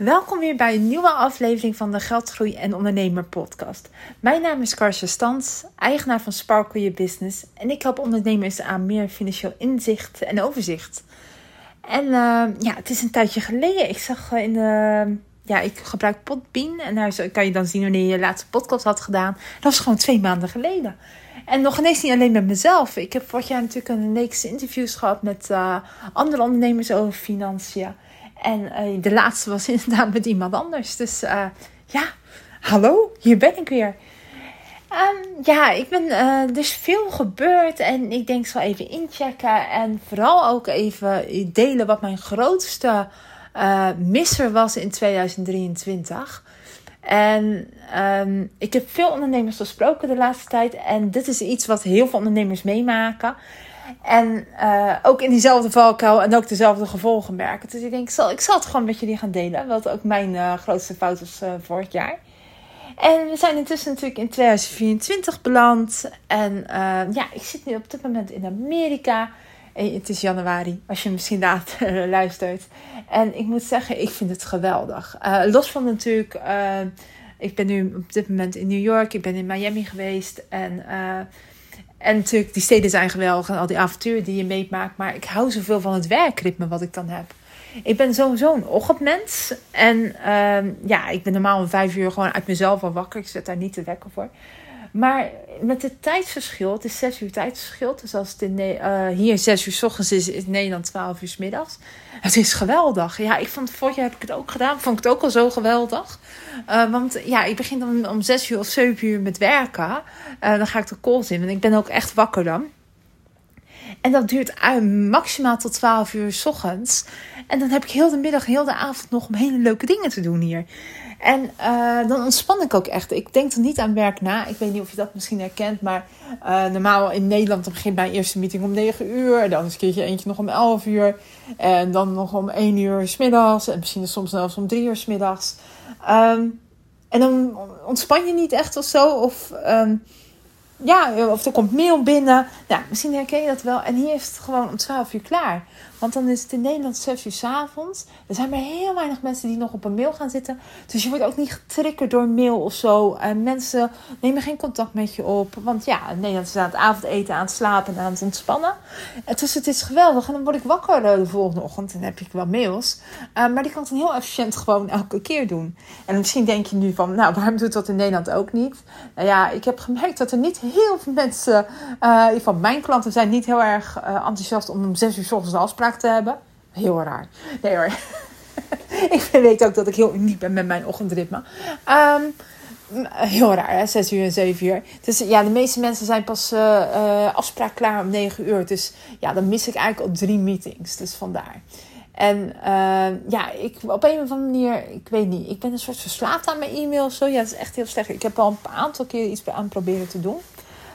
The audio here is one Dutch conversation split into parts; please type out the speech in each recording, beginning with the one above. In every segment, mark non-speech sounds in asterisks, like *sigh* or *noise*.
Welkom weer bij een nieuwe aflevering van de Geldgroei en Ondernemer podcast. Mijn naam is Karsje Stans, eigenaar van Sparkle Your Business en ik help ondernemers aan meer financieel inzicht en overzicht. En uh, ja, het is een tijdje geleden. Ik zag in de ja, ik gebruik Podbean en daar kan je dan zien wanneer je je laatste podcast had gedaan. Dat was gewoon twee maanden geleden. En nog ineens niet alleen met mezelf. Ik heb vorig jaar natuurlijk een reeks interviews gehad met uh, andere ondernemers over financiën. En uh, de laatste was *laughs* inderdaad met iemand anders. Dus uh, ja, hallo, hier ben ik weer. Um, ja, ik ben, er is veel gebeurd en ik denk, zal even inchecken. En vooral ook even delen wat mijn grootste misser was in 2023. En um, ik heb veel ondernemers gesproken de laatste tijd. En dit is iets wat heel veel ondernemers meemaken. En uh, ook in diezelfde valkuil en ook dezelfde gevolgen merken. Dus ik denk, ik zal, ik zal het gewoon met jullie gaan delen. Wat ook mijn uh, grootste fout was uh, vorig jaar. En we zijn intussen natuurlijk in 2024 beland. En ja, ik zit nu op dit moment in Amerika. En het is januari, als je misschien later *laughs* luistert. En ik moet zeggen, ik vind het geweldig. los van natuurlijk, ik ben nu op dit moment in New York. Ik ben in Miami geweest. En en natuurlijk, die steden zijn geweldig en al die avonturen die je meemaakt. Maar ik hou zoveel van het werkritme wat ik dan heb. Ik ben sowieso een ochtendmens. En uh, ja, ik ben normaal om vijf uur gewoon uit mezelf al wakker. Ik zet daar niet te wekken voor. Maar met het tijdsverschil, het is zes uur tijdsverschil. Dus als het in, uh, hier zes uur s ochtends is, is Nederland twaalf uur s middags. Het is geweldig. Ja, ik vond vorig jaar heb ik het ook gedaan. Vond ik het ook al zo geweldig. Uh, want ja, ik begin dan om zes uur of zeven uur met werken. Uh, dan ga ik de calls in. En ik ben ook echt wakker dan. En dat duurt maximaal tot 12 uur s ochtends. En dan heb ik heel de middag, heel de avond nog om hele leuke dingen te doen hier. En uh, dan ontspan ik ook echt. Ik denk er niet aan werk na. Ik weet niet of je dat misschien herkent. Maar uh, normaal in Nederland begint mijn eerste meeting om 9 uur. Dan een keertje eentje nog om 11 uur. En dan nog om 1 uur s middags. En misschien soms zelfs om 3 uur s middags. Um, en dan ontspan je niet echt of zo. Of um, ja, of er komt mail binnen. Nou, misschien herken je dat wel. En hier is het gewoon om 12 uur klaar. Want dan is het in Nederland 6 uur s avonds. Er zijn maar heel weinig mensen die nog op een mail gaan zitten. Dus je wordt ook niet getriggerd door mail of zo. En mensen nemen geen contact met je op. Want ja, in Nederland is aan het avondeten, aan het slapen en aan het ontspannen. En dus het is geweldig. En dan word ik wakker de volgende ochtend. En dan heb ik wel mails. Uh, maar die kan ik dan heel efficiënt gewoon elke keer doen. En misschien denk je nu van, nou, waarom doet dat in Nederland ook niet? Nou ja, ik heb gemerkt dat er niet heel veel mensen, uh, van mijn klanten zijn niet heel erg enthousiast om om 6 uur s ochtends de afspraak te hebben. Heel raar. Nee hoor. *laughs* ik weet ook dat ik heel uniek ben met mijn ochtendritme. Um, heel raar, hè? 6 uur en 7 uur. Dus ja, de meeste mensen zijn pas uh, uh, afspraak klaar om 9 uur. Dus ja, dan mis ik eigenlijk al drie meetings. Dus vandaar. En uh, ja, ik, op een of andere manier, ik weet niet, ik ben een soort verslaafd aan mijn e-mail of zo. Ja, dat is echt heel slecht. Ik heb al een aantal keer iets aan proberen te doen.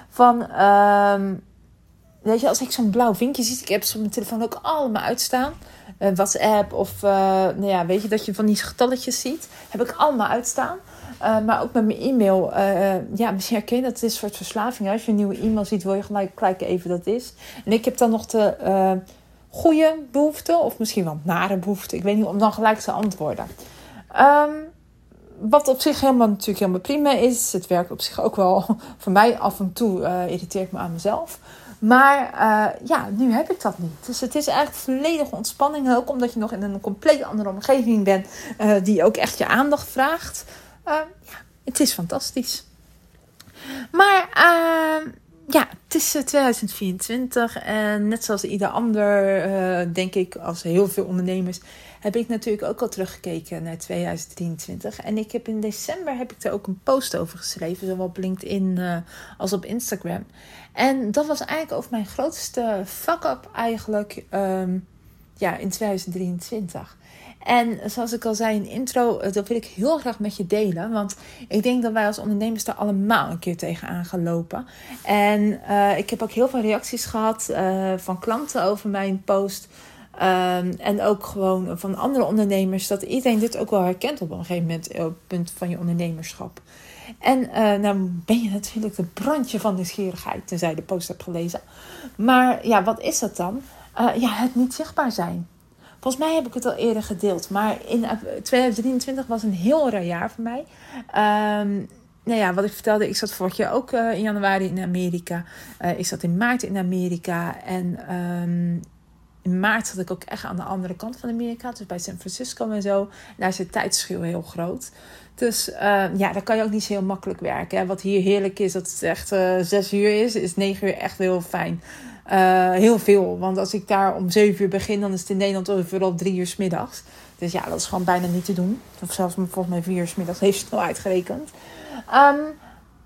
Van, ehm, weet je, als ik zo'n blauw vinkje zie, ik heb ze op mijn telefoon ook allemaal uitstaan. Uh, WhatsApp of, uh, nou ja, weet je, dat je van die getalletjes ziet. Heb ik allemaal uitstaan. Uh, maar ook met mijn e-mail. ja, misschien herken je dat. Het is een soort verslaving. Als je een nieuwe e-mail ziet, wil je gelijk kijken even dat is. En ik heb dan nog de goede behoefte, of misschien wel nare behoefte. Ik weet niet, om dan gelijk te antwoorden. Um, wat op zich helemaal natuurlijk helemaal prima is. Het werkt op zich ook wel *laughs* voor mij af en toe irriteert me aan mezelf. Maar uh, ja, nu heb ik dat niet. Dus het is eigenlijk volledige ontspanning. Ook omdat je nog in een compleet andere omgeving bent. Uh, die ook echt je aandacht vraagt. ja, het is fantastisch. Maar ja, het is 2024 en net zoals ieder ander, denk ik, als heel veel ondernemers, heb ik natuurlijk ook al teruggekeken naar 2023. En ik heb in december heb ik er ook een post over geschreven, zowel op LinkedIn als op Instagram. En dat was eigenlijk over mijn grootste fuck-up eigenlijk um, ja, in 2023. En zoals ik al zei in intro, eh, dat wil ik heel graag met je delen. Want ik denk dat wij als ondernemers daar allemaal een keer tegenaan gaan lopen. En uh, ik heb ook heel veel reacties gehad uh, van klanten over mijn post. Um, en ook gewoon van andere ondernemers. Dat iedereen dit ook wel herkent op een gegeven moment. Op het punt van je ondernemerschap. En uh, nou ben je natuurlijk de brandje van nieuwsgierigheid. Tenzij je de post hebt gelezen. Maar ja, wat is dat dan? ja, het niet zichtbaar zijn. Volgens mij heb ik het al eerder gedeeld. Maar in 2023 was een heel raar jaar voor mij. Um, nou ja, wat ik vertelde, ik zat vorig jaar ook uh, in januari in Amerika. Ik zat in maart in Amerika. En um, in maart zat ik ook echt aan de andere kant van Amerika. Dus bij San Francisco en zo. daar is het tijdsverschil heel groot. Dus uh, ja, daar kan je ook niet zo heel makkelijk werken. Hè. Wat hier heerlijk is, dat het echt zes uur is, is negen uur echt heel fijn. heel veel. Want als ik daar om zeven uur begin, dan is het in Nederland al drie uur s middags. Dus ja, dat is gewoon bijna niet te doen. Of zelfs volgens mij vier uur s middags heeft het al uitgerekend. Um,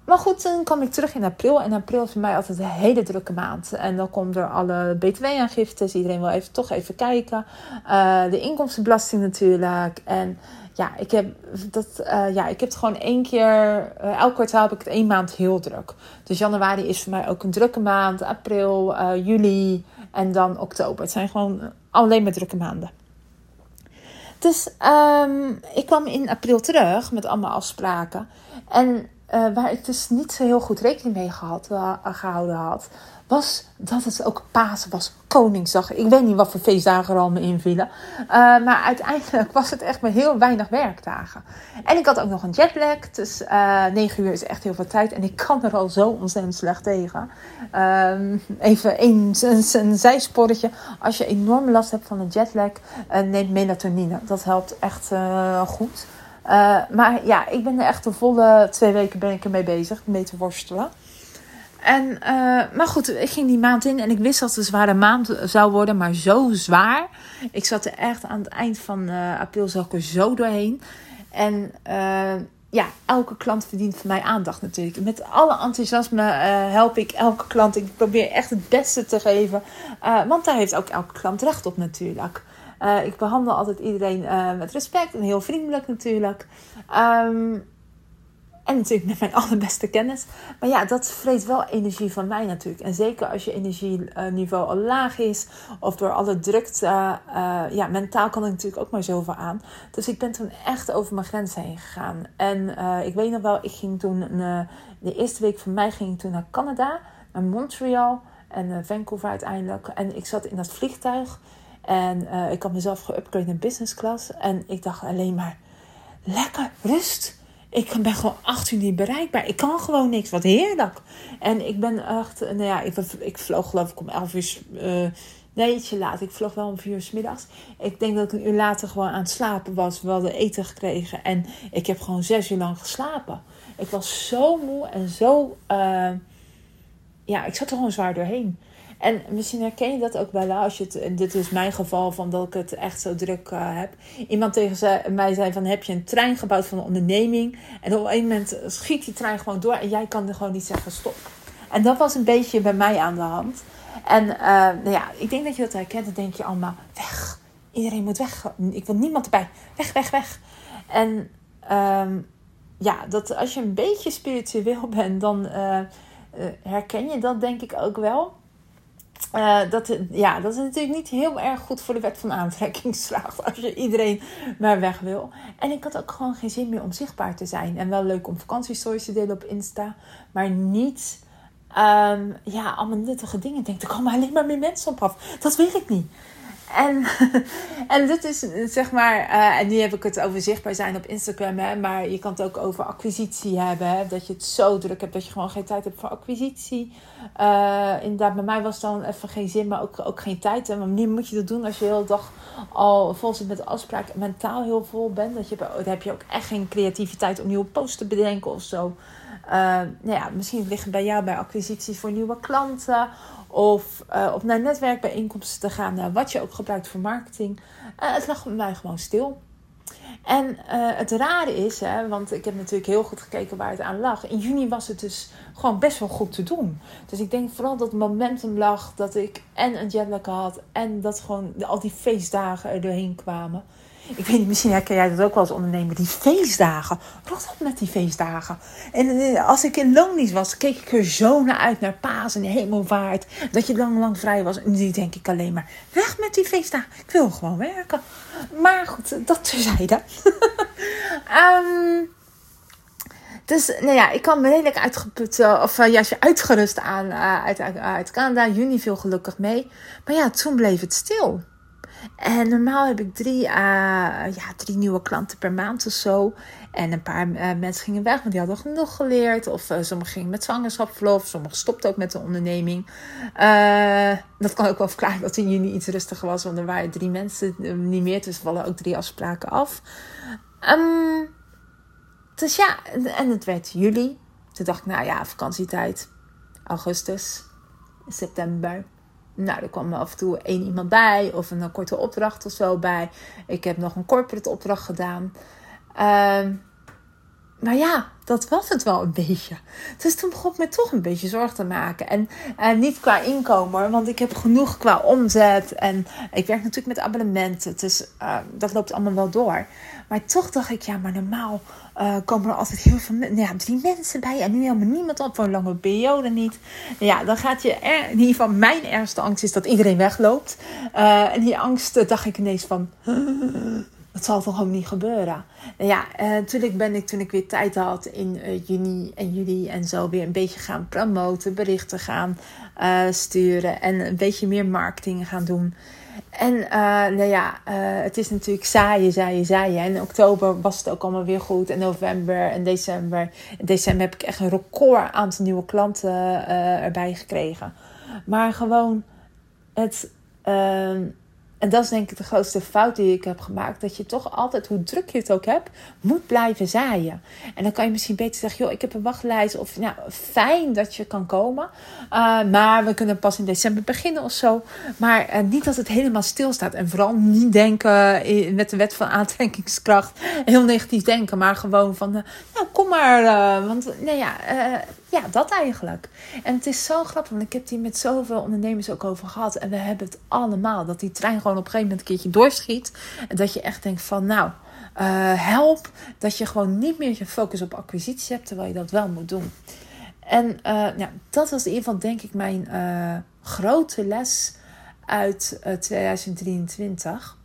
maar goed, toen kwam ik terug in april. En april is voor mij altijd een hele drukke maand. En dan komt er alle btw-aangiftes. Iedereen wil even, toch even kijken. Uh, de inkomstenbelasting natuurlijk. En ja, ik heb, dat, uh, ja, ik heb het gewoon één keer... Uh, elk kwartaal heb ik het één maand heel druk. Dus januari is voor mij ook een drukke maand. April, juli en dan oktober. Het zijn gewoon alleen maar drukke maanden. Dus um, ik kwam in april terug met allemaal afspraken. En uh, waar ik dus niet zo heel goed rekening mee gehad, uh, gehouden had, was dat het ook Pasen was, Koningsdag. Ik weet niet wat voor feestdagen er allemaal invielen. Uh, maar uiteindelijk was het echt maar heel weinig werkdagen. En ik had ook nog een jetlag. Dus uh, 9 uur is echt heel veel tijd. En ik kan er al zo ontzettend slecht tegen. Uh, even een, een, zijsporretje. Als je enorm last hebt van een jetlag, neem melatonine. Dat helpt echt goed. maar ja, ik ben er echt de volle twee weken ben ik ermee bezig. Mee te worstelen. En, uh, maar goed, ik ging die maand in en ik wist dat het een zware maand zou worden, maar zo zwaar. Ik zat er echt aan het eind van uh, april zo doorheen. En ja, elke klant verdient van mij aandacht natuurlijk. Met alle enthousiasme help ik elke klant. Ik probeer echt het beste te geven. want daar heeft ook elke klant recht op natuurlijk. Ik behandel altijd iedereen met respect en heel vriendelijk natuurlijk. Um, en natuurlijk met mijn *laughs* allerbeste kennis. Maar ja, dat vreet wel energie van mij natuurlijk. En zeker als je energieniveau al laag is. Of door alle drukte. Uh, ja, mentaal kan ik natuurlijk ook maar zoveel aan. Dus ik ben toen echt over mijn grens heen gegaan. En ik weet nog wel, ik ging toen... De eerste week van mij ging ik toen naar Canada. Naar Montreal. En Vancouver uiteindelijk. En ik zat in dat vliegtuig. En ik had mezelf geüpgrade naar business class. En ik dacht alleen maar... Lekker rust ik ben gewoon acht uur niet bereikbaar. Ik kan gewoon niks. Wat heerlijk. En ik ben echt... Nou ja, ik, ik vloog geloof ik om elf uur... Uh, nee, ietsje laat. Ik vloog wel om vier uur s middags. Ik denk dat ik een uur later gewoon aan het slapen was. We hadden eten gekregen. En ik heb gewoon zes uur lang geslapen. Ik was zo moe en zo... Uh, ja, ik zat er gewoon zwaar doorheen. En misschien herken je dat ook wel als je het, dit is mijn geval van dat ik het echt zo druk uh, heb. Iemand tegen mij zei van heb je een trein gebouwd van een onderneming en op een moment schiet die trein gewoon door en jij kan er gewoon niet zeggen stop. En dat was een beetje bij mij aan de hand. En uh, nou ja, ik denk dat je dat herkent. Dan denk je allemaal weg. Iedereen moet weg. Ik wil niemand erbij. Weg, weg, weg. En um, ja, dat als je een beetje spiritueel *laughs* bent, dan uh, herken je dat denk ik ook wel. Uh, dat, ja, dat is natuurlijk niet heel erg goed voor de wet van aantrekkingskracht. *laughs* Als je iedereen maar weg wil. En ik had ook gewoon geen zin meer om zichtbaar te zijn. En wel leuk om vakantiestories te delen op Insta. Maar niet um, ja, allemaal nuttige dingen. Ik denk, er komen alleen maar meer mensen op af. Dat weet ik niet. En, *laughs* en dit is zeg maar, uh, en nu heb ik het over zichtbaar zijn op Instagram, hè, maar je kan het ook over acquisitie hebben. Hè, dat je het zo druk hebt dat je gewoon geen tijd hebt voor acquisitie. Uh, inderdaad, bij mij was het dan even geen zin, maar ook, ook geen tijd. En wanneer moet je dat doen als je de hele dag al vol zit met afspraken mentaal heel vol bent? Dat je, dan heb je ook echt geen creativiteit om nieuwe posts te bedenken of zo. Uh, nou ja, misschien liggen bij jou bij acquisities voor nieuwe klanten of uh, op naar netwerkbijeenkomsten te gaan, naar wat je ook gebruikt voor marketing. Uh, het lag bij mij gewoon stil. En uh, het rare is, hè, want ik heb natuurlijk heel goed gekeken waar het aan lag. In juni was het dus gewoon best wel goed te doen. Dus ik denk vooral dat het momentum lag dat ik en een jetlag had en dat gewoon al die feestdagen er doorheen kwamen. Ik weet niet, misschien herken jij dat ook wel als ondernemer. Die feestdagen. Rot op met die feestdagen. En eh, als ik in Lonies was, keek ik er zo naar uit. Naar Paas en Hemelvaart. Dat je lang, lang vrij was. En nu denk ik alleen maar, weg met die feestdagen. Ik wil gewoon werken. Maar goed, dat terzijde. um, *laughs* dus nou ja, ik kwam redelijk uitgeput, uh, of uh, juist uitgerust aan uit, uit, uit Canada. Juni viel gelukkig mee. Maar ja, toen bleef het stil. En normaal heb ik drie, uh, ja, drie nieuwe klanten per maand of zo. En een paar uh, mensen gingen weg, want die hadden genoeg geleerd. Of uh, sommigen gingen met zwangerschapsverlof. Sommigen stopten ook met de onderneming. dat kan ook wel verklaren dat in juni iets rustiger was. Want er waren drie mensen niet meer. Dus vallen ook drie afspraken af. Um, dus ja, en het werd juli. Toen dacht ik, nou ja, vakantietijd. Augustus, september. Nou, er kwam af en toe één iemand bij of een korte opdracht of zo bij. Ik heb nog een corporate opdracht gedaan. Uh, maar ja, dat was het wel een beetje. Dus toen begon ik me toch een beetje zorgen te maken. En niet qua inkomen, want ik heb genoeg qua omzet. En ik werk natuurlijk met abonnementen. Dus uh, dat loopt allemaal wel door. Maar toch dacht ik, ja, maar normaal uh, komen er altijd heel veel nou ja, drie mensen bij. En nu helemaal niemand op voor een lange periode niet. Ja, dan gaat je, er, in ieder geval mijn ergste angst is dat iedereen wegloopt. en die angst dacht ik ineens van... dat zal toch ook niet gebeuren. Nou ja, uh, natuurlijk ben ik toen ik weer tijd had in uh, juni en juli en zo weer een beetje gaan promoten, berichten gaan uh, sturen en een beetje meer marketing gaan doen. En nou ja, het is natuurlijk zaaien, zaaien, zaaien. En in oktober was het ook allemaal weer goed. En november en december. In december heb ik echt een record aantal nieuwe klanten erbij gekregen. Maar gewoon het ehm, en dat is denk ik de grootste fout die ik heb gemaakt. Dat je toch altijd, hoe druk je het ook hebt, moet blijven zaaien. En dan kan je misschien beter zeggen, joh, ik heb een wachtlijst. Of nou, fijn dat je kan komen. Uh, maar we kunnen pas in december beginnen of zo. Maar uh, niet dat het helemaal stilstaat. En vooral niet denken in, met de wet van aantrekkingskracht. Heel negatief denken. Maar gewoon van, nou kom maar. want nou ja, ja, dat eigenlijk. En het is zo grappig, want ik heb hier met zoveel ondernemers ook over gehad. En we hebben het allemaal. Dat die trein gewoon op een gegeven moment een keertje doorschiet. En dat je echt denkt van, nou, uh, help. Dat je gewoon niet meer je focus op acquisitie hebt, terwijl je dat wel moet doen. En uh, dat was in ieder geval denk ik mijn uh, grote les uit 2023.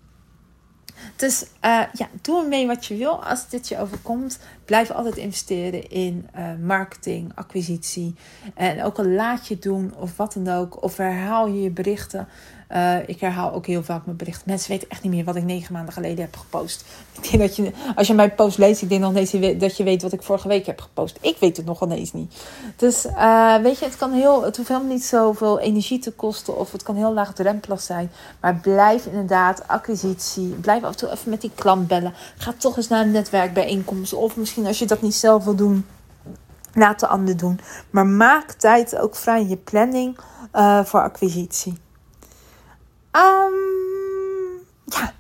Dus uh, ja, doe ermee wat je wil. Als dit je overkomt, blijf altijd investeren in uh, marketing, acquisitie. En ook al laat je doen of wat dan ook. Of herhaal je je berichten. Uh, ik herhaal ook heel vaak mijn berichten. Mensen weten echt niet meer wat ik negen maanden geleden heb gepost. *laughs* Ik denk dat je, als je mijn post leest, ik denk nog eens dat je weet wat ik vorige week heb gepost. Ik weet het nog ineens niet. Dus uh, weet je, het, kan heel, het hoeft helemaal niet zoveel energie te kosten. Of het kan heel laagdrempelig zijn. Maar blijf inderdaad acquisitie. Blijf af en toe even met die klant bellen. Ga toch eens naar een netwerkbijeenkomst. Of misschien als je dat niet zelf wil doen. Laat de ander doen. Maar maak tijd ook vrij in je planning uh, voor acquisitie. Um, ja,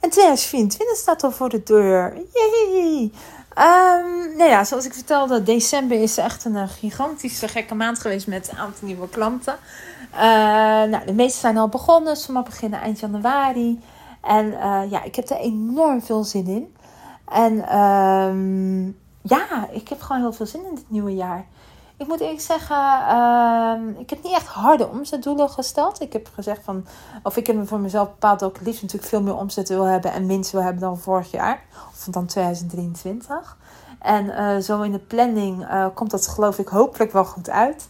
en 2024 staat al voor de deur. Yay! Um, nou ja, zoals ik vertelde, december is echt een eh, gigantische gekke maand geweest met een aantal nieuwe klanten. Uh, nou, de meeste zijn al begonnen, sommigen beginnen eind januari. En uh, ja, ik heb er enorm veel zin in. En um, ja, ik heb gewoon heel veel zin in dit nieuwe jaar. Ik moet eerlijk zeggen, uh, ik heb niet echt harde omzetdoelen gesteld. Ik heb gezegd van, of ik heb voor mezelf bepaald dat ik liefst natuurlijk veel meer omzet wil hebben en winst wil hebben dan vorig jaar. Of dan 2023. En uh, zo in de planning uh, komt dat geloof ik hopelijk wel goed uit.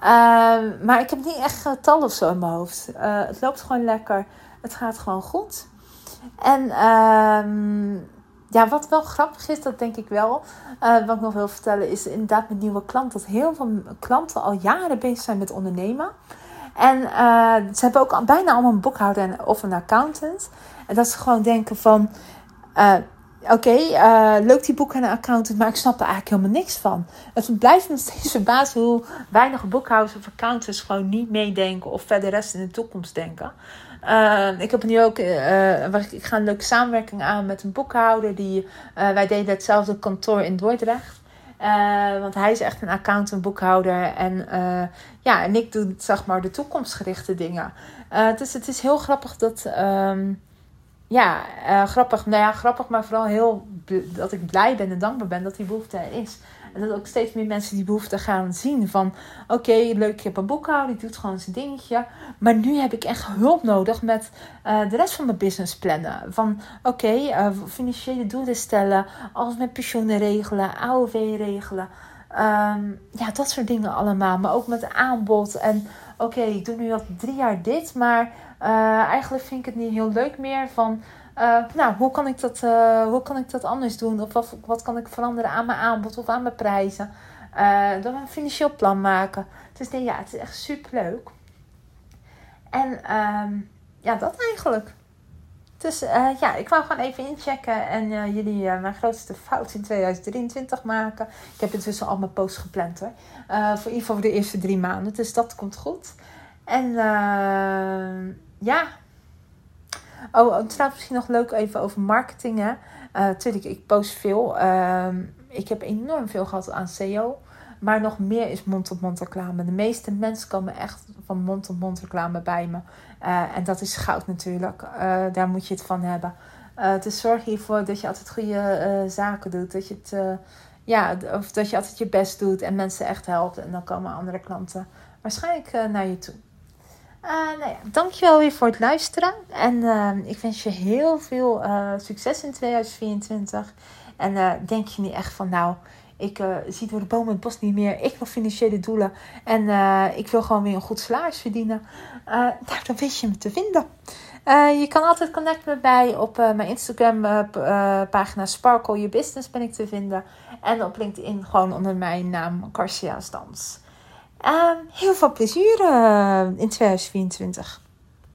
Uh, maar ik heb niet echt getallen of zo in mijn hoofd. Eh, het loopt gewoon lekker. Het gaat gewoon goed. En ehm ja, wat wel grappig is, dat denk ik wel, uh, wat ik nog wil vertellen, is inderdaad met nieuwe klanten. Dat heel veel klanten al jaren bezig zijn met ondernemen. En uh, ze hebben ook bijna allemaal een boekhouder of een accountant. En dat ze gewoon denken van, uh, oké, leuk die boek en accountant, maar ik snap er eigenlijk helemaal niks van. Het blijft me *laughs* steeds verbazen hoe weinig boekhouders of accountants gewoon niet meedenken of verder rest in de toekomst denken. Uh, ik heb nu ook, uh, ik ga een leuke samenwerking aan met een boekhouder. Die, uh, wij deden hetzelfde kantoor in Dordrecht. want hij is echt een accountant, boekhouder. En ja, en ik doe zeg maar de toekomstgerichte dingen. dus het is heel grappig dat, um, ja, grappig, nou ja, grappig, maar vooral heel dat ik blij ben en dankbaar ben dat die behoefte er is. En dat ook steeds meer mensen die behoefte gaan zien. Van oké, leuk, ik heb een boekhouder, die doet gewoon zijn dingetje. Maar nu heb ik echt hulp nodig met uh, de rest van mijn business plannen. Van oké, uh, financiële doelen stellen, alles met pensioenen regelen, AOW regelen. Um, ja, dat soort dingen allemaal. Maar ook met aanbod en oké, ik doe nu al drie jaar dit, maar eigenlijk vind ik het niet heel leuk meer. Van, nou, hoe kan, ik dat, hoe kan ik dat anders doen? Of wat, wat kan ik veranderen aan mijn aanbod of aan mijn prijzen? dan een financieel plan maken. Dus nee, ja, het is echt super leuk. En ehm, ja, dat eigenlijk. Dus ja, ik wou gewoon even inchecken en jullie mijn grootste fout in 2023 maken. Ik heb intussen al mijn posts gepland hoor. voor in ieder geval de eerste drie maanden. Dus dat komt goed. En ja. Oh, trouwens misschien nog leuk even over marketing. Hè. natuurlijk, ik post veel. Ehm, ik heb enorm veel gehad aan SEO. Maar nog meer is mond-tot-mond reclame. De meeste mensen komen echt van mond-tot-mond reclame bij me. Uh, en dat is goud natuurlijk. Uh, daar moet je het van hebben. Uh, dus zorg hiervoor dat je altijd goede zaken doet. Dat je het, ja, of dat je altijd je best doet en mensen echt helpt. En dan komen andere klanten waarschijnlijk naar je toe. Nou ja, dankjewel weer voor het luisteren. En ik wens je heel veel succes in 2024. En denk je niet echt van nou ik zie door de bomen het bos niet meer. Ik wil financiële doelen. En ik wil gewoon weer een goed salaris verdienen. Nou, dan weet je me te vinden. je kan altijd connecten met mij op mijn Instagram pagina Sparkle Your Business ben ik te vinden. En op LinkedIn gewoon onder mijn naam Garcia Stans. Heel veel plezier in 2024.